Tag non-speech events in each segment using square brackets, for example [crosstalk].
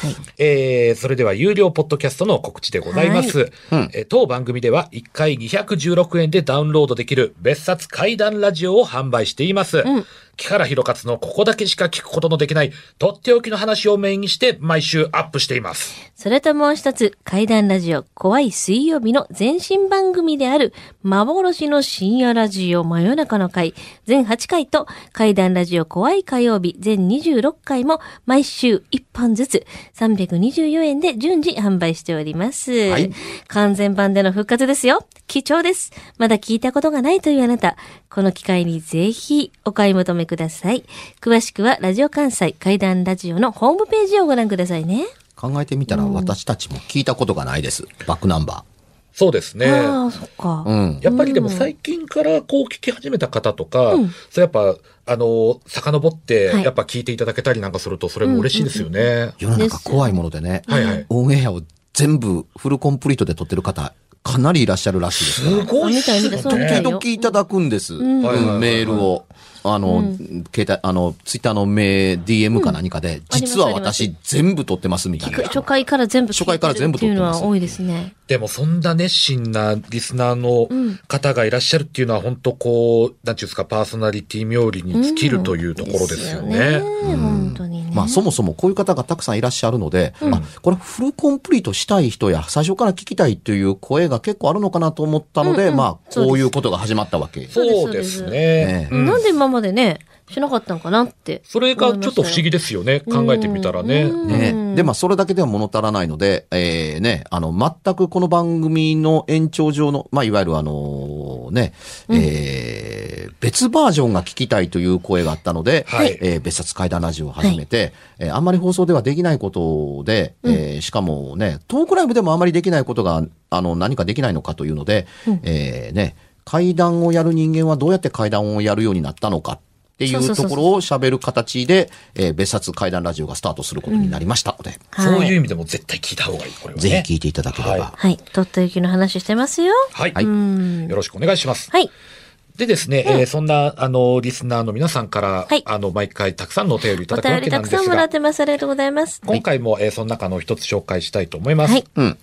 はい。えー、それでは有料ポッドキャストの告知でございます。うんえー当番組では1回216円でダウンロードできる別冊怪談ラジオを販売しています。ん木原博勝のここだけしか聞くことのできないとっておきの話をメインにして毎週アップしています。それともう一つ、怪談ラジオ、怖い水曜日の前身番組である、幻の深夜ラジオ真夜中の会、全8回と、怪談ラジオ怖い火曜日、全26回も、毎週1本ずつ、324円で順次販売しております。はい完全版での復活ですよ。貴重です。まだ聞いたことがないというあなた、この機会にぜひお買い求めください。詳しくは、ラジオ関西怪談ラジオのホームページをご覧くださいね。考えてみたら私たちも聞いたことがないです。バックナンバそうですね。ああ、そっか。ー。うん。やっぱりでも最近からこう聞き始めた方とか、うんそうやっぱ、あの、遡ってはいやっぱ聞いていただけたりなんかするとそれも嬉しいですよね。世の中怖いものでね。はいはい。オンエアを全部フルコンプリートで撮ってる方、かなりいらっしゃるらしいです。すごいっすねよ。時々いただくんです。んはいはいはいうんあの、携帯、あの、ツイッターのメー、DM か何かで、あります実は私全部撮ってますみたいな。初回から全部聞いてる初回から全部っていうのは多いですね。でもそんな熱心なリスナーの方がいらっしゃるっていうのは本当こう、なんていうんですか、パーソナリティ冥利に尽きるというところですよね。にね。まあそもそもこういう方がたくさんいらっしゃるので、あ、これフルコンプリートしたい人や最初から聞きたいという声が結構あるのかなと思ったので、うんうんまあこういうことが始まったわけ。そうですね。なんで今までね、しなかったのかなって。それがちょっと不思議ですよね。考えてみたらね。うん。ね、で、まあ、それだけでは物足らないので、えーね、あの、全くこの番組の延長上の、まあ、いわゆるあのね、えー別バージョンが聞きたいという声があったので、はい。えー別冊怪談ラジオを始めて、えーあんまり放送ではできないことで、えーしかもね、トークライブでもあまりできないことが、あの、何かできないのかというので、えーね、怪談をやる人間はどうやって怪談をやるようになったのかっていそうところを喋る形で、えー別冊怪談ラジオがスタートすることになりましたので、そういう意う。味でも絶対聞いた方がいい、これはね。ぜひ聞いていただければ。ははい。とっておきの話してますよ。はい。はいうん。よろしくお願いします。はい。でですね、えーそんな、あの、リスナーの皆さんから、はいあの、毎回たくさんのお便りいたおだくわけなんですが、さんもらってます。ありがとうございます。今回も、えーその中の一つ紹介したいと思います。はい。うん。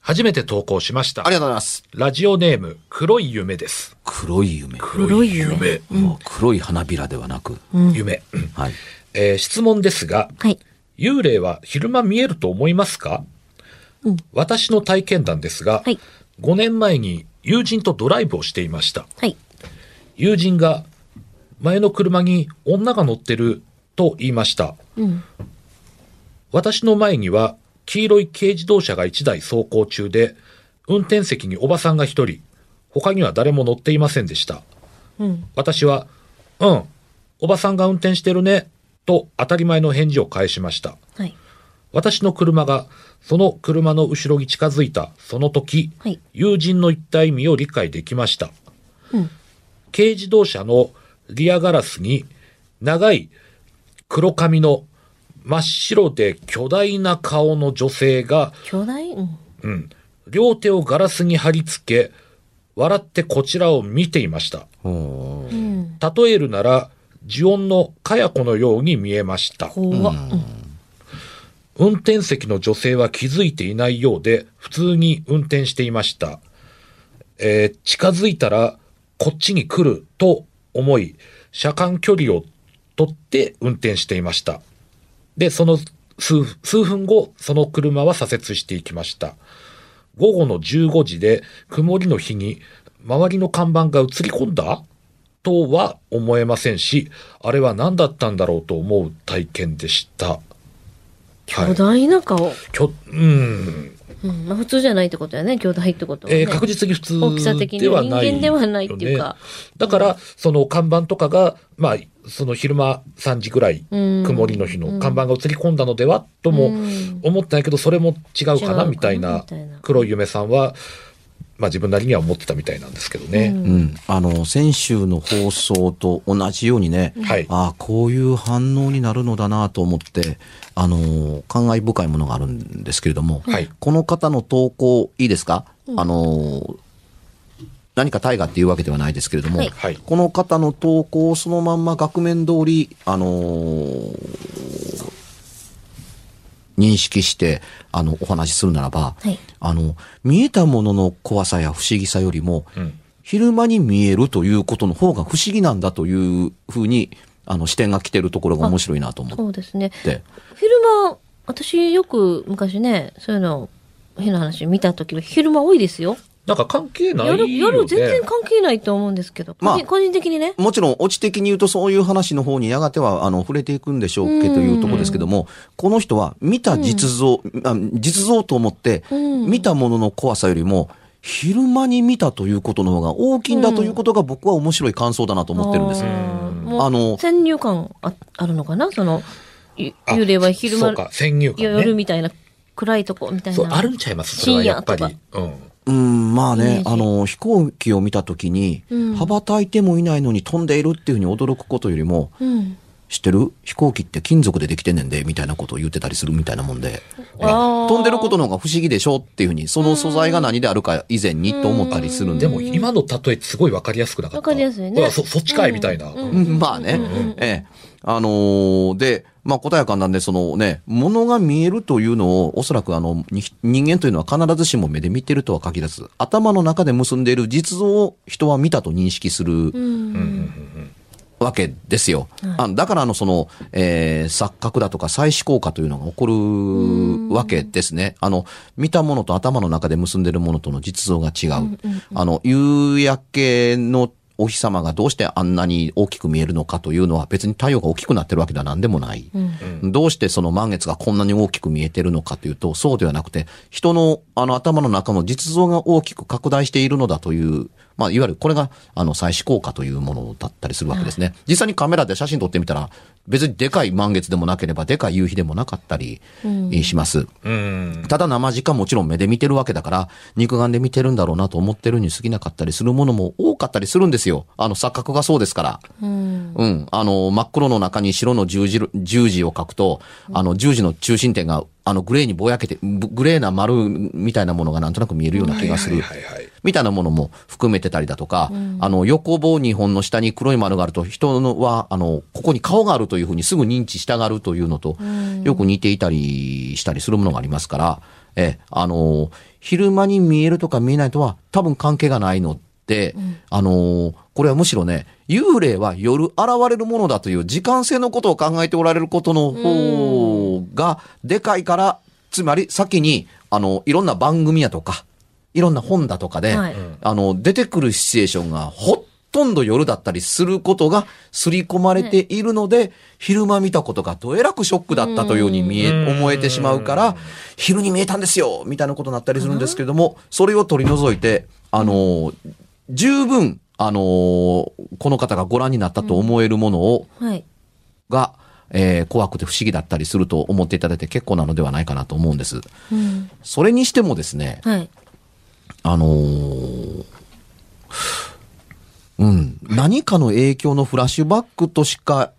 初めて投稿しました。ありがとうございます。ラジオネーム、黒い夢です。黒い夢。黒い夢。もう黒い花びらではなく。夢。うんはい。えー質問ですが、はい。幽霊は昼間見えると思いますか、私の体験談ですが、はい5年前に友人とドライブをしていました。はい。友人が前の車に女が乗ってると言いました。うん。私の前には黄色い軽自動車が1台走行中で、運転席におばさんが1人、他には誰も乗っていませんでした。うん。私は、うん、おばさんが運転してるね、と当たり前の返事を返しました。はい。私の車がその車の後ろに近づいたその時、はい友人の一体意味を理解できました。うん。軽自動車のリアガラスに長い黒髪の真っ白で巨大な顔の女性が巨大？うん。うん。両手をガラスに貼り付け、笑ってこちらを見ていました。例えるなら、呪音のかや子のように見えました。運転席の女性は気づいていないようで、普通に運転していました。えー近づいたら、こっちに来ると思い、車間距離を取って運転していました。で、その数数分後、その車は左折していきました。午後の15時で、曇りの日に、周りの看板が映り込んだ？とは思えませんし、あれは何だったんだろうと思う体験でした。巨大な顔。きょうん、うん。まあ普通じゃないってことやね。巨大ってことはね。えー確実に普通大きさ的にではない、人間ではないっていうか。だから、その看板とかが、まあ、その昼間3時ぐらい、うん曇りの日の看板が映り込んだのでは、ともうん思ったんやけど、それも違うかなみたいな、黒い夢さんは、まあ自分なりには思ってたみたいなんですけどね。うん。あの、先週の放送と同じようにね、はい。ああ、こういう反応になるのだなと思って、あの、感慨深いものがあるんですけれども、はいこの方の投稿いいですか、あの、何か大河っていうわけではないですけれども、はいはい。この方の投稿をそのまんま額面通り、あの認識して、あの、お話しするならば、はいあの、見えたものの怖さや不思議さよりも、うん。昼間に見えるということの方が不思議なんだというふうに、あの、視点が来てるところが面白いなと思っそうですね。て。昼間、私よく昔ね、そういうの、変な話見た時は昼間多いですよ。なんか関係ないよ、ね。夜、夜全然関係ないと思うんですけど、まあ個人的にね。もちろん、オチ的に言うとそういう話の方にやがては、あの、触れていくんでしょうけというところですけども、この人は見た実像、あ実像と思って、うん見たものの怖さよりも、昼間に見たということの方が大きいんだということが僕は面白い感想だなと思ってるんです。うあの先入観ああるのかな？その、幽霊は昼間、そうか、先入観ね。夜みたいな、暗いとこみたいそう、な。あるんちゃいます？それはやっぱり。うん。うん、まあねあの、飛行機を見たときに、うん。羽ばたいてもいないのに飛んでいるっていうふうに驚くことよりも、うん。知ってる？飛行機って金属でできてんねんで、みたいなことを言ってたりするみたいなもんで。飛んでることの方が不思議でしょっていうふうに、その素材が何であるか以前にと思ったりするんででも今の例えすごいわかりやすくなかった。わかりやすいね。そ、そっちかいみたいな。まあね。ええ。あのーで、まあ、答えかなんで、そのね、物が見えるというのを、おそらくあの、に人間というのは必ずしも目で見てるとは限らず、頭の中で結んでいる実像を人は見たと認識するうん。うんうんうんわけですよ。あだからあの、その、えー錯覚だとか再思考化というのが起こるわけですね。あの、見たものと頭の中で結んでいるものとの実像が違う。あの、夕焼けのお日様がどうしてあんなに大きく見えるのかというのは別に太陽が大きくなってるわけでは何でもない。どうしてその満月がこんなに大きく見えてるのかというと、そうではなくて、人のあの頭の中の実像が大きく拡大しているのだという、まあ、いわゆるこれがあの再視効果というものだったりするわけですね。実際にカメラで写真撮ってみたら、別にでかい満月でもなければ、でかい夕日でもなかったりします。うん。ただ生時間もちろん目で見てるわけだから、肉眼で見てるんだろうなと思ってるに過ぎなかったりするものも多かったりするんですよ。あの錯覚がそうですから。うん。うん。あの、真っ黒の中に白の十字、十字を書くと、あの、十字の中心点が、あの、グレーにぼやけて、ぶグレーな丸みたいなものがなんとなく見えるような気がする。はいはいはい。みたいなものも含めてたりだとか、あの、横棒2本の下に黒い丸があると、人のは、あの、ここに顔があるというふうにすぐ認知したがるというのと、よく似ていたりしたりするものがありますから、え、あの、昼間に見えるとか見えないとは多分関係がないので、あの、これはむしろね、幽霊は夜現れるものだという時間性のことを考えておられることの方がでかいから、つまり先に、あの、いろんな番組やとか、いろんな本だとかで、はいあの、出てくるシチュエーションがほとんど夜だったりすることが刷り込まれているので、昼間見たことがどえらくショックだったというように見え、うん思えてしまうから、昼に見えたんですよみたいなことになったりするんですけれども、それを取り除いて、あの、十分、あの、この方がご覧になったと思えるものを、はい。が、えー怖くて不思議だったりすると思っていただいて結構なのではないかなと思うんです。うん。それにしてもですね、はい。あのーうん、何かの影響のフラッシュバックとしか、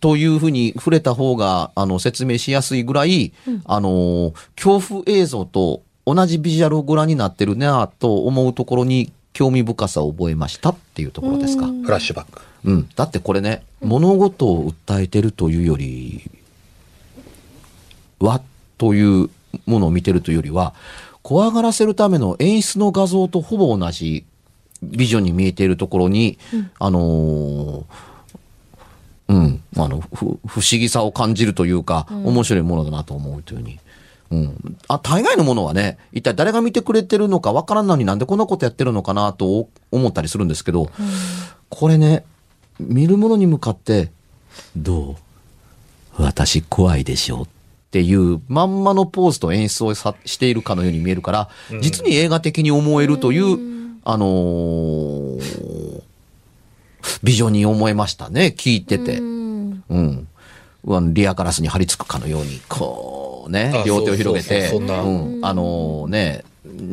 というふうに触れた方が、あの、説明しやすいぐらい、あのー恐怖映像と同じビジュアルをご覧になってるなと思うところに興味深さを覚えましたっていうところですか。フラッシュバック。うん。だってこれね、物事を訴えてるというよりは、というものを見てるというよりは、怖がらせるための演出の画像とほぼ同じビジョンに見えているところに、あのーうん、あの、ふ、不思議さを感じるというか、面白いものだなと思うというふうに。うん。あ、大概のものはね、一体誰が見てくれてるのかわからんのになんでこんなことやってるのかなと思ったりするんですけど、これね、見る者に向かって、どう？私怖いでしょっていうまんまのポーズと演出をさしているかのように見えるから、実に映画的に思えるという、あのービジョンに思えましたね、聞いてて。うんうん。リアガラスに張り付くかのように、こうねあ、両手を広げて、そうん。あのね、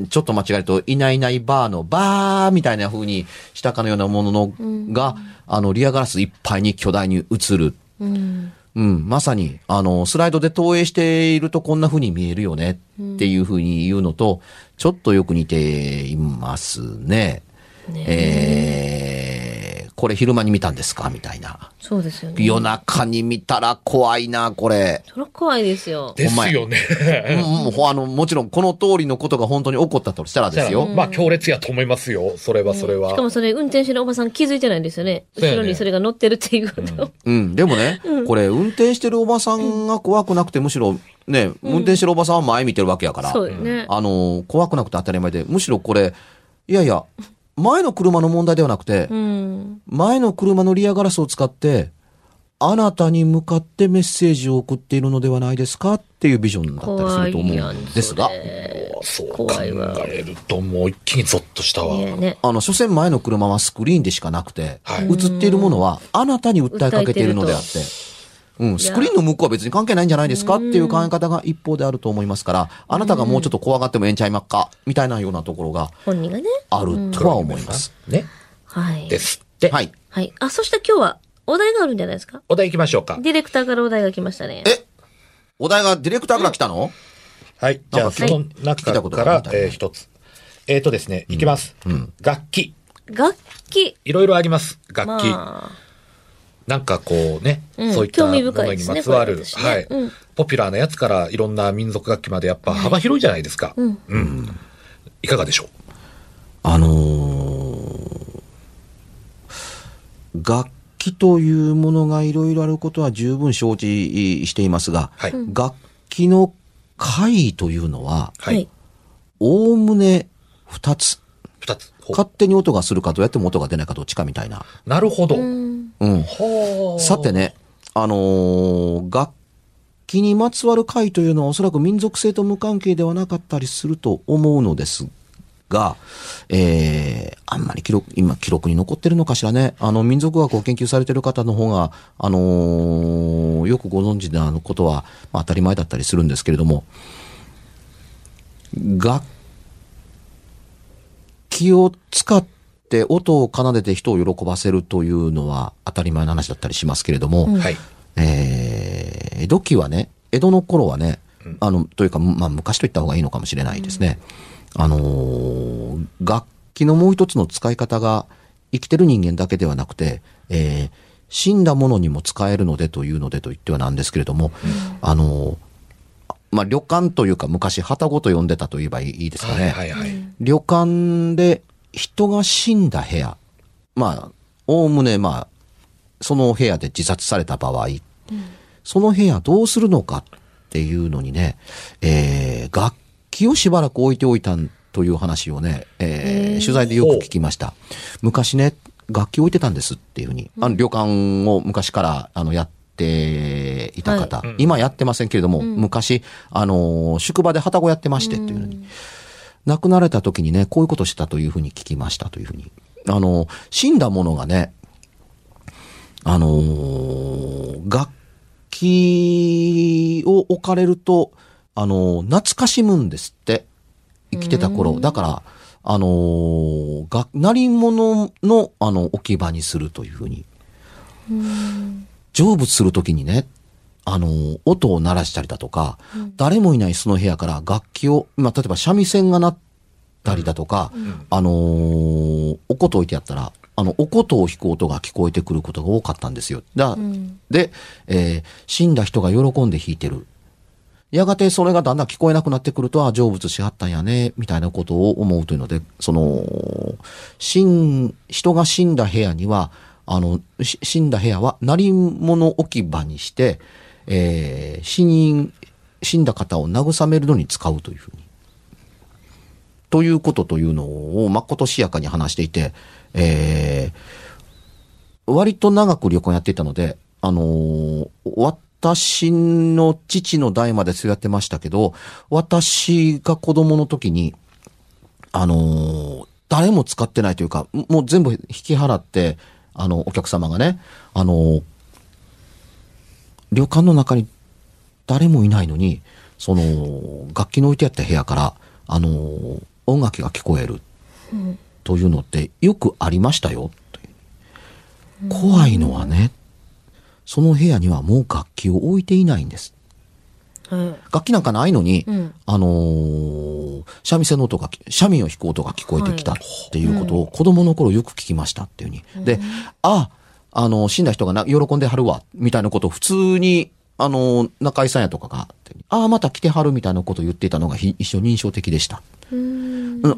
ちょっと間違えると、いないいないバーのバーみたいな風にしたかのようなものの、が、あの、リアガラスいっぱいに巨大に映る。うんうん、まさに、あの、スライドで投影しているとこんな風に見えるよねっていう風に言うのと、ちょっとよく似ていますね。えー、これ昼間に見たんですか？みたいな。そうですよね。夜中に見たら怖いな、これ。それは怖いですよ。ですよね。うんもう [laughs] あの、もちろんこの通りのことが本当に起こったとしたらですよ。まあ強烈やと思いますよ。それはそれは。しかもそれ運転してるおばさん気づいてないんですよね。後ろにそれが乗ってるっていうことを。うん、でもね、これ運転してるおばさんが怖くなくて、むしろね、運転してるおばさんは前見てるわけやから。そうよね。あの、怖くなくて当たり前で、むしろこれ、いやいや、前の車の問題ではなくて、うん。前の車のリアガラスを使って、あなたに向かってメッセージを送っているのではないですかっていうビジョンだったりす怖ると思うんですが、そう考えるともう一気にゾッとしたわ。ねね。あの、所詮前の車はスクリーンでしかなくて、はい映っているものはあなたに訴えかけているのであって、うん、スクリーンの向こうは別に関係ないんじゃないですか？っていう考え方が一方であると思いますから、あなたがもうちょっと怖がってもええんちゃいまっかみたいなようなところが本人がね。あるとは思います。ね。はい。ですって。はい。はい。あ、そして今日はお題があるんじゃないですか？お題行きましょうか。ディレクターからお題が来ましたね。え？お題がディレクターから来たの？はい。じゃあ、その中聞いたことからえー一つ。えっとですね、いきます。楽器。楽器。いろいろあります。楽器。まあ、なんかこうね、うんそういったものにまつわる、ねはい、うんポピュラーなやつからいろんな民族楽器までやっぱ幅広いじゃないですか。うん。うん。いかがでしょう？あのー楽器というものがいろいろあることは十分承知していますが、はい。楽器の回というのは、ははいい。。おおむね二つ。二つ。ほう勝手に音がするかどうやっても音が出ないかどっちかみたいな。なるほど。うん。さて。ね、あのー楽器にまつわる回というのはおそらく民族性と無関係ではなかったりすると思うのですが、えー、あんまり記録、今記録に残ってるのかしらね。あの、民族学を研究されてる方の方が、あのーよくご存知なことは、まあ、当たり前だったりするんですけれども、楽器を使って音を奏でて人を喜ばせるというのは当たり前の話だったりしますけれども、はい。えー江戸期はね、江戸の頃はね、あの、というか、まあ、昔と言った方がいいのかもしれないですね。あのー楽器のもう一つの使い方が、生きてる人間だけではなくて、えー死んだものにも使えるのでというのでと言ってはなんですけれども、あのーまあ、旅館というか昔、旗ごと呼んでたと言えばいいですかね。はいはいはい。旅館で人が死んだ部屋、まあ、おおむね、まあ、その部屋で自殺された場合、その部屋どうするのかっていうのにね、えー楽器をしばらく置いておいたという話をね、えー取材でよく聞きました。昔ね、楽器置いてたんですっていうふうに、あの旅館を昔からあのやっていた方、はい。今やってませんけれども、昔、あのー宿場で旅籠やってましてっていうのに、亡くなられた時にね、こういうことしたというふうに聞きましたというふうに。あの、死んだものがね、あのー楽器を置かれると、あのー懐かしむんですって。生きてた頃。だから、あのー楽、鳴り物の、あの、置き場にするというふうに。成仏するときにね、あの、音を鳴らしたりだとか、誰もいないその部屋から楽器を、まあ、例えば三味線が鳴ったりだとか、あのーお琴置いてあったら、あの、お琴を弾く音が聞こえてくることが多かったんですよ。だ、で、えー死んだ人が喜んで弾いてる。やがてそれがだんだん聞こえなくなってくると、あ、成仏しはったんやね、みたいなことを思うというので、その、死ん、人が死んだ部屋には、あの、し死んだ部屋は、鳴り物置き場にして、えー死人、死んだ方を慰めるのに使うというふうに。ということというのを、まことしやかに話していて、えー割と長く旅行やっていたので、あのー私の父の代までそうやってましたけど、私が子供の時に、あのー誰も使ってないというか、もう全部引き払って、あの、お客様がね、あのー旅館の中に誰もいないのに、その、楽器の置いてあった部屋から、あのー音楽が聞こえる。というのってよくありましたよ。う怖いのはね、その部屋にはもう楽器を置いていないんです。はい。楽器なんかないのに、うんあのー三味線の音がき、三味を弾く音が聞こえてきたっていうことを子供の頃よく聞きましたっていうふうに。で、あ、あの、死んだ人がな喜んではるわ、みたいなことを普通に、あの、中井さんやとかが、ああ、また来てはるみたいなことを言っていたのがひ一緒に印象的でした。うん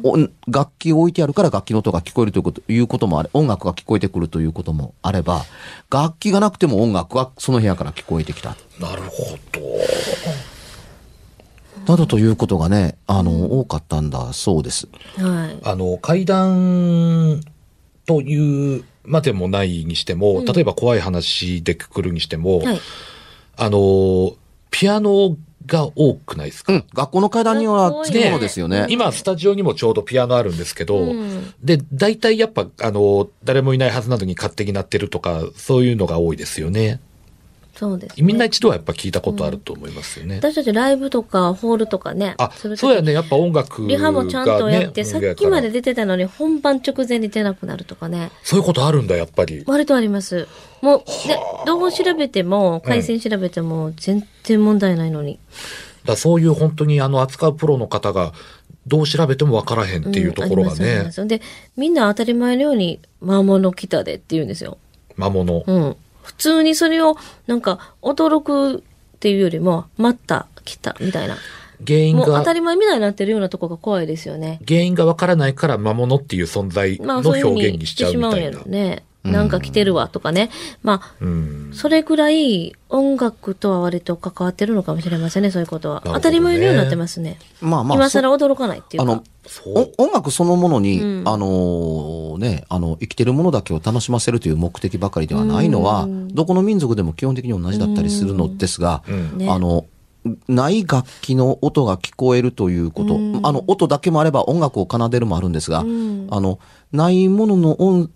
お楽器を置いてあるから楽器の音が聞こえるというこということもあれ、音楽が聞こえてくるということもあれば、楽器がなくても音楽がその部屋から聞こえてきた。なるほど。などということがね、あの、多かったんだそうです。はい。あの、階段というまでもないにしても、例えば怖い話でくくるにしても、はい。あの、ピアノが多くないですか、うん、学校の階段にはつきものですよね。今、スタジオにもちょうどピアノあるんですけど、うんで、大体やっぱ、あの、誰もいないはずなのに勝手になってるとか、そういうのが多いですよね。そうです、ね。みんな一度はやっぱ聞いたことあると思いますよね。私たちライブとかホールとかね。あ、そうやね。やっぱ音楽が、ね。リハもちゃんとやって、さっきまでで。出てたのに本番直前に出なくなるとかね。そういうことあるんだ、やっぱり。割とあります。もう、で、どう調べても、回線調べても、全然問題ないのに。だそういう本当にあの扱うプロの方が、どう調べてもわからへんっていうところがねま、すで、みんな当たり前のように、魔物来たでって言うんですよ。魔物。うん。普通にそれを、なんか、驚くっていうよりも、待った、来た、みたいな。原因がもう当た、り前みたいになってるようなとこが怖いですよね。原因がわからないから魔物っていう存在まあ、の表に現にしちゃうみたいな言ってしまうんやろ。ね。なんか来てるわとかね。まあ、うん。それぐらい音楽とは割と関わってるのかもしれませんね、そういうことは。ね当たり前のようになってますね。まあまあ、今更驚かないっていうか。あの、音楽そのものに、うんあのーね、あの、生きてるものだけを楽しませるという目的ばかりではないのは、うんどこの民族でも基本的に同じだったりするのですが、うんねあの、ない楽器の音が聞こえるということ、うんあの、音だけもあれば音楽を奏でるもあるんですが、うんあの、ないものの音、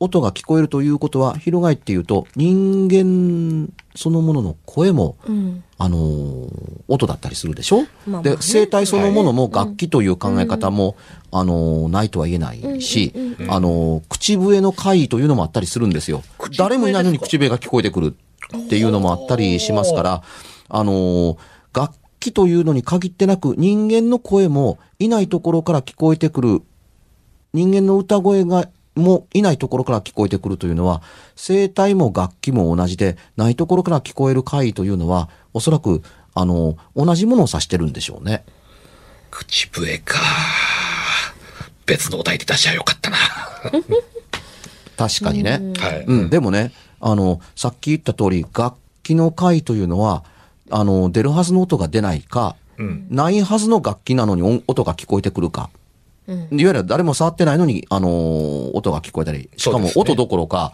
音が聞こえるということは、翻って言うと、人間そのものの声も、うん。あのー音だったりするでしょ、まあで、声帯そのものも楽器という考え方も、あのーないとは言えないし、あのー口笛の回というのもあったりするんですよ。誰もいないのに口笛が聞こえてくるっていうのもあったりしますから、あのー楽器というのに限ってなく、人間の声もいないところから聞こえてくる人間の歌声がもいないところから聞こえてくるというのは、声帯も楽器も同じで、ないところから聞こえる回というのは、おそらく、あの、同じものを指してるんでしょうね。口笛か。別のお題で出しゃよかったな。[laughs] 確かにね。はい。うん、でもね、あの、さっき言った通り、楽器の回というのは、あの、出るはずの音が出ないか、うん。ないはずの楽器なのに音音が聞こえてくるか。うんいわゆる誰も触ってないのに、あのー音が聞こえたり、しかも音どころか、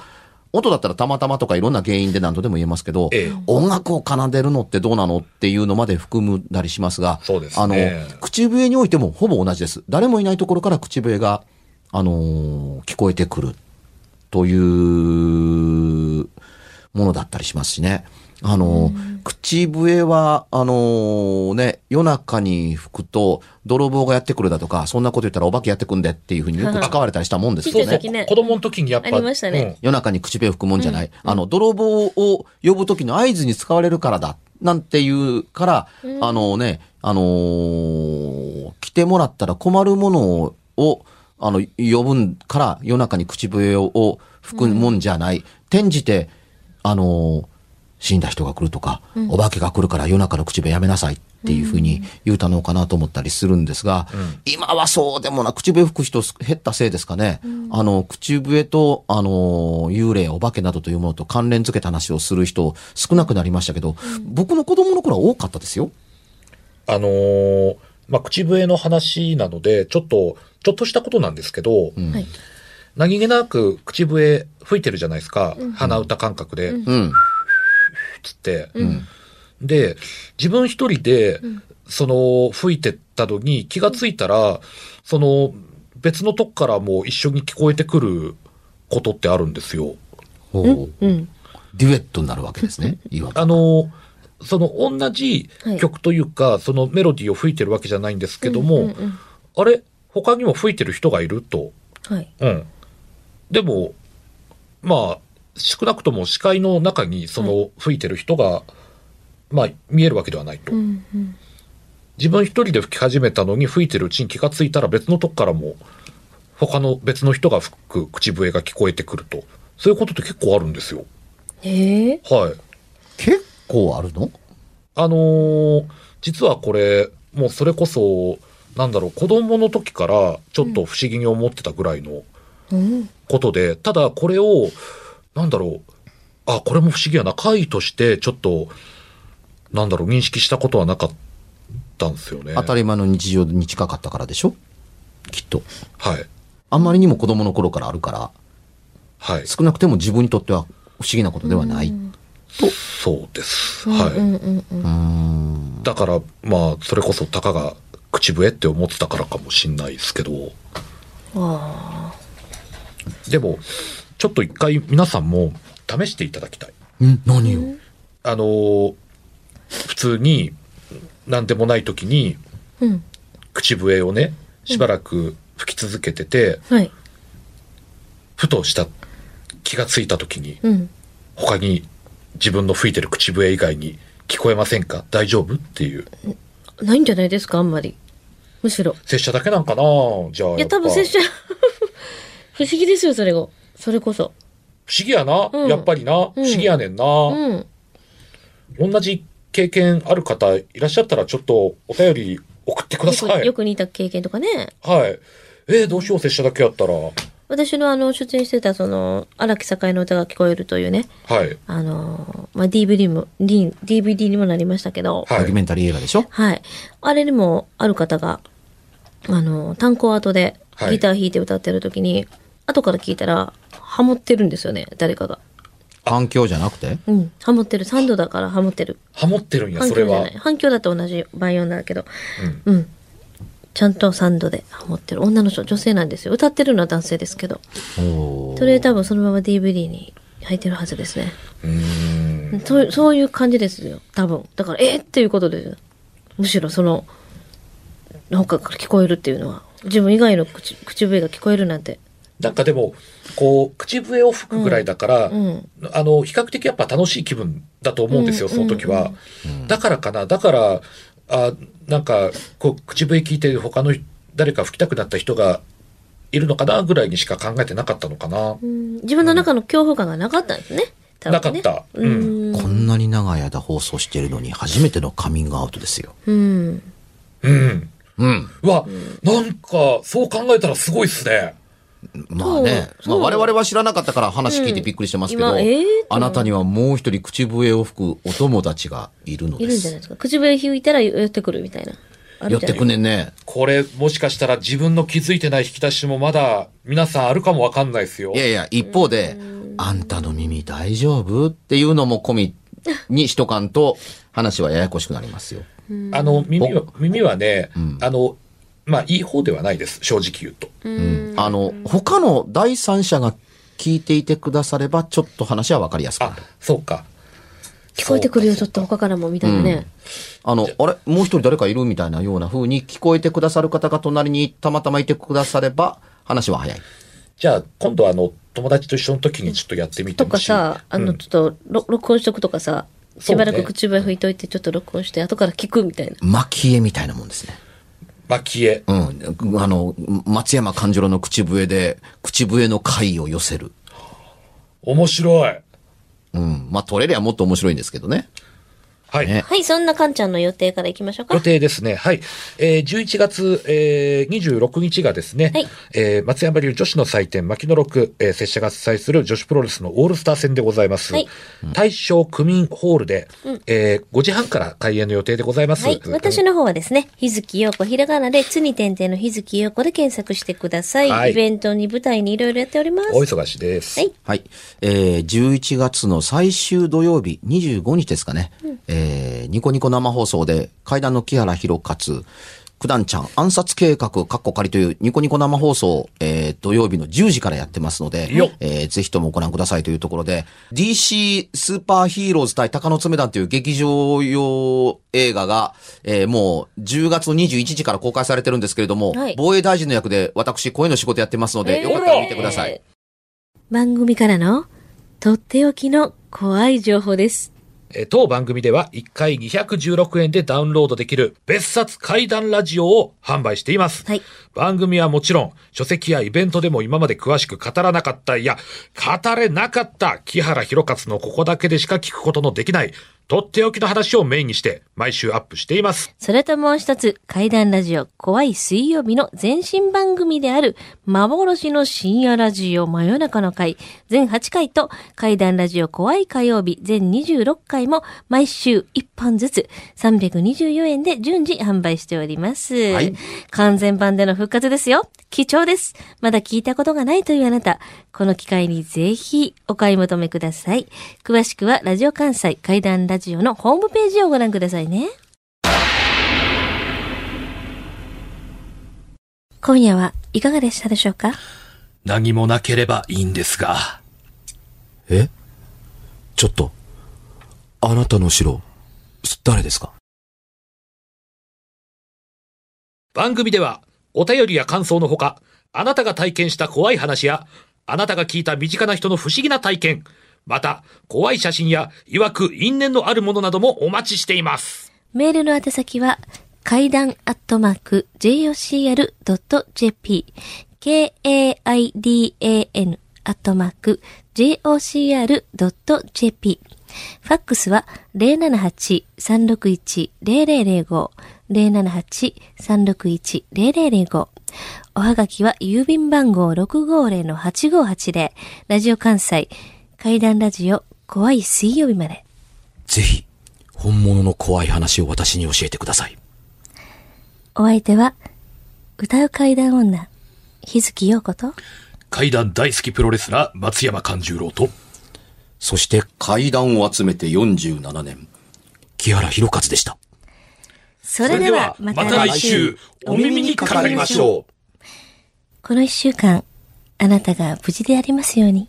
音だったらたまたまとかいろんな原因で何とでも言えますけど、ええ音楽を奏でるのってどうなのっていうのまで含むたりしますが、そうですねあの、口笛においてもほぼ同じです。誰もいないところから口笛が、あのー聞こえてくるというものだったりしますしね。あの、口笛は、あのね、夜中に吹くと、泥棒がやってくるだとか、そんなこと言ったらお化けやってくんでっていうふうによく使われたりしたもんですよね。ね子供の時にやっぱ。ありましたね夜中に口笛吹くもんじゃない。あの、泥棒を呼ぶ時の合図に使われるからだ。なんていうから、あのね、あのー来てもらったら困るものを、あの、呼ぶんから夜中に口笛を吹くもんじゃない。転じて、あのー死んだ人が来るとか、お化けが来るから夜中の口笛やめなさいっていうふうに言うたのかなと思ったりするんですが、今はそうでもな、口笛吹く人減ったせいですかね。あの、口笛と、あの、幽霊、お化けなどというものと関連付けた話をする人少なくなりましたけど、僕の子供の頃は多かったですよ。あのーまあ、口笛の話なので、ちょっと、ちょっとしたことなんですけど、はい。何気なく口笛吹いてるじゃないですか。鼻歌感覚で、うん。つって。で、自分一人で、その、吹いてったのに気がついたら、その、別のとこからも一緒に聞こえてくることってあるんですよ。ほううん？デュエットになるわけですね。[laughs] あの、その同じはい曲というか、そのメロディーを吹いてるわけじゃないんですけども、うんうんうんあれ？他にも吹いてる人がいると。はい。うん。でも、まあ、少なくとも視界の中にその吹いてる人が、まあ見えるわけではないと。うんうん。自分一人で吹き始めたのに吹いてるうちに気がついたら別のとこからも他の別の人が吹く口笛が聞こえてくると。そういうことって結構あるんですよ。へえ。はい。結構あるの？あのー実はこれ、もうそれこそ、なんだろう、子供の時からちょっと不思議に思ってたぐらいのうん。ことで、ただこれを、なんだろう、あ、これも不思議やな、回としてちょっと、なんだろう、認識したことはなかったんですよね。当たり前の日常に近かったからでしょ？きっと。はい。あんまりにも子供の頃からあるから、はい。少なくても自分にとっては不思議なことではない。そうです。はい。うんうんうん。うーん。だから、まあ、それこそたかが口笛って思ってたからかもしんないですけど、あでも、ちょっと一回皆さんも試していただきたい。ん何を？あのー普通に、なんでもない時に、あ。うん。口笛をね、しばらく吹き続けてて、はい。ふとした気がついた時に、うん。他に自分の吹いてる口笛以外に聞こえませんか？大丈夫？っていう。ないんじゃないですか、あんまり。むしろ。拙者だけなんかな？じゃあ。いや、多分拙者。[laughs] 不思議ですよ、それが。それこそ。不思議やな、うんやっぱりな。不思議やねんな、うん。同じ経験ある方いらっしゃったらちょっとお便り送ってくだよさい。くよく似た経験とかね。はい。えー、どうしよう、拙者だけやったら。私のあの、出演してたその、荒木栄の歌が聞こえるというね、はい。あの、まあ、DVD も、D- DVD にもなりましたけど、はいドキュメンタリー映画でしょ？はい。あれにも、ある方が、あの、単行後ではいギター弾いて歌ってる時に、後から聞いたら、ハモってるんですよね、誰かが。反響じゃなくて？うん、ハモってる。サンドだからハモってる。ハモってるんや、それは反響じゃない。。反響だと同じ倍音だけど、うん。ちゃんとサンドでハモってる。女の人、女性なんですよ。歌ってるのは男性ですけど。おーそれ多分そのまま DVD に入ってるはずですね。うーん。そうそういう感じですよ。多分。だから、えー？っていうことですよ。むしろその、他から聞こえるっていうのは、自分以外の口口笛が聞こえるなんて。なんかでも、こう、口笛を吹くぐらいだから、うん。あの、比較的やっぱ楽しい気分だと思うんですよ、うんその時は。だからかな、だから、あなんか、こう、口笛聞いて他の誰か吹きたくなった人がいるのかなぐらいにしか考えてなかったのかな。うん自分の中の恐怖感がなかったんですね。多分ねなかったううんん。こんなに長い間放送してるのに初めてのカミングアウトですよ。うん。うん。うん。うわ、なんか、そう考えたらすごいっすね。まあね。まあ我々は知らなかったから話聞いてびっくりしてますけど、うん今えーあなたにはもう一人口笛を吹くお友達がいるのでいるんじゃないす。ですか。口笛弾いたら寄ってくるみたいな。あ寄ってくねんね。これ、もしかしたら自分の気づいてない引き出しもまだ、皆さんあるかもわかんないですよい。やいや、一方で、あんたの耳大丈夫っていうのも込みにしとかんと話はややこしくなりますよ。あの、耳は、耳はね、あの、まあ、いい方ではないです、正直言うと。うんあの、他の第三者が聞いていてくだされば、ちょっと話はわかりやすくなある。、そうか。聞こえてくるよ、ちょっと他からも、みたいなね。あの、あれ？もう一人誰かいるみたいなような風に聞こえてくださる方が隣にたまたまいてくだされば、話は早い。じゃあ、今度あの、友達と一緒の時にちょっとやってみてとほしい。かさ、あの、うんちょっと、ろ録音しとくとかさ、しばらく口笛吹いといて、ちょっと録音して、後から聞くみたいな。蒔絵みたいなもんですね。蒔絵。うん。あの、松山勘次郎の口笛で、口笛の回を寄せる。面白い。うん。まあ、取れりゃもっと面白いんですけどね。はい。ねはい、そんなかんちゃんの予定からいきましょうか予。定ですね。はい。えー、11月、えー、26日がですね、はいえー、松山流女子の祭典、牧野六、えー、拙者が主催する女子プロレスのオールスター戦でございます。はい大正区民ホールで、えー、5時半から開演の予定でございます。はい。私の方はですね、日月陽子、ひらがなで、つに点々の日月陽子で検索してください。はいイベントに舞台にいろいろやっております。お忙しいです。はい。はい。えー、11月の最終土曜日、25日ですかね。えー、ニコニコ生放送で、階段の木原博勝、九段ちゃん暗殺計画、カッコ仮というニコニコ生放送、えー、土曜日の10時からやってますのでえー、ぜひともご覧くださいというところで、DC スーパーヒーローズ対鷹の爪団という劇場用映画が、えー、もう10月の21日から公開されてるんですけれども、はい防衛大臣の役で私、声の仕事やってますので、よかったら見てください。番組からの、とっておきの怖い情報です。えー当番組では1回216円でダウンロードできる別冊怪談ラジオを販売しています。はい番組はもちろん書籍やイベントでも今まで詳しく語らなかった、いや、語れなかった木原博勝のここだけでしか聞くことのできないとっておきの話をメインにして毎週アップしています。それともう一つ、怪談ラジオ、怖い水曜日の前身番組である、幻の深夜ラジオ、真夜中の会、全8回と、怪談ラジオ、怖い火曜日、全26回も、毎週1本ずつ、324円で順次販売しております。はい完全版での復活ですよ。貴重です。まだ聞いたことがないというあなた、この機会にぜひお買い求めください。詳しくは、ラジオ関西怪談ラジオのホームページをご覧くださいね。今夜はいかがでしたでしょうか？何もなければいいんですが。え？ちょっと、あなたの城、誰ですか？番組ではお便りや感想のほか、あなたが体験した怖い話や、あなたが聞いた身近な人の不思議な体験、また、怖い写真や、曰く因縁のあるものなどもお待ちしています。メールの宛先は、階段アットマーク jocr.jp k-a-i-d-a-n アットマーク jocr.jp ファックスは078-361-0005 078-361-0005おはがきは郵便番号650-8580ラジオ関西階段ラジオ怖い水曜日まで。ぜひ、本物の怖い話を私に教えてください。お相手は、歌う階段女、日月陽子と、怪談大好きプロレスラー、松山勘十郎と、そして階段を集めて47年、木原博勝でした。それではまた来週、お耳にかかりましょう。この一週間、あなたが無事でありますように。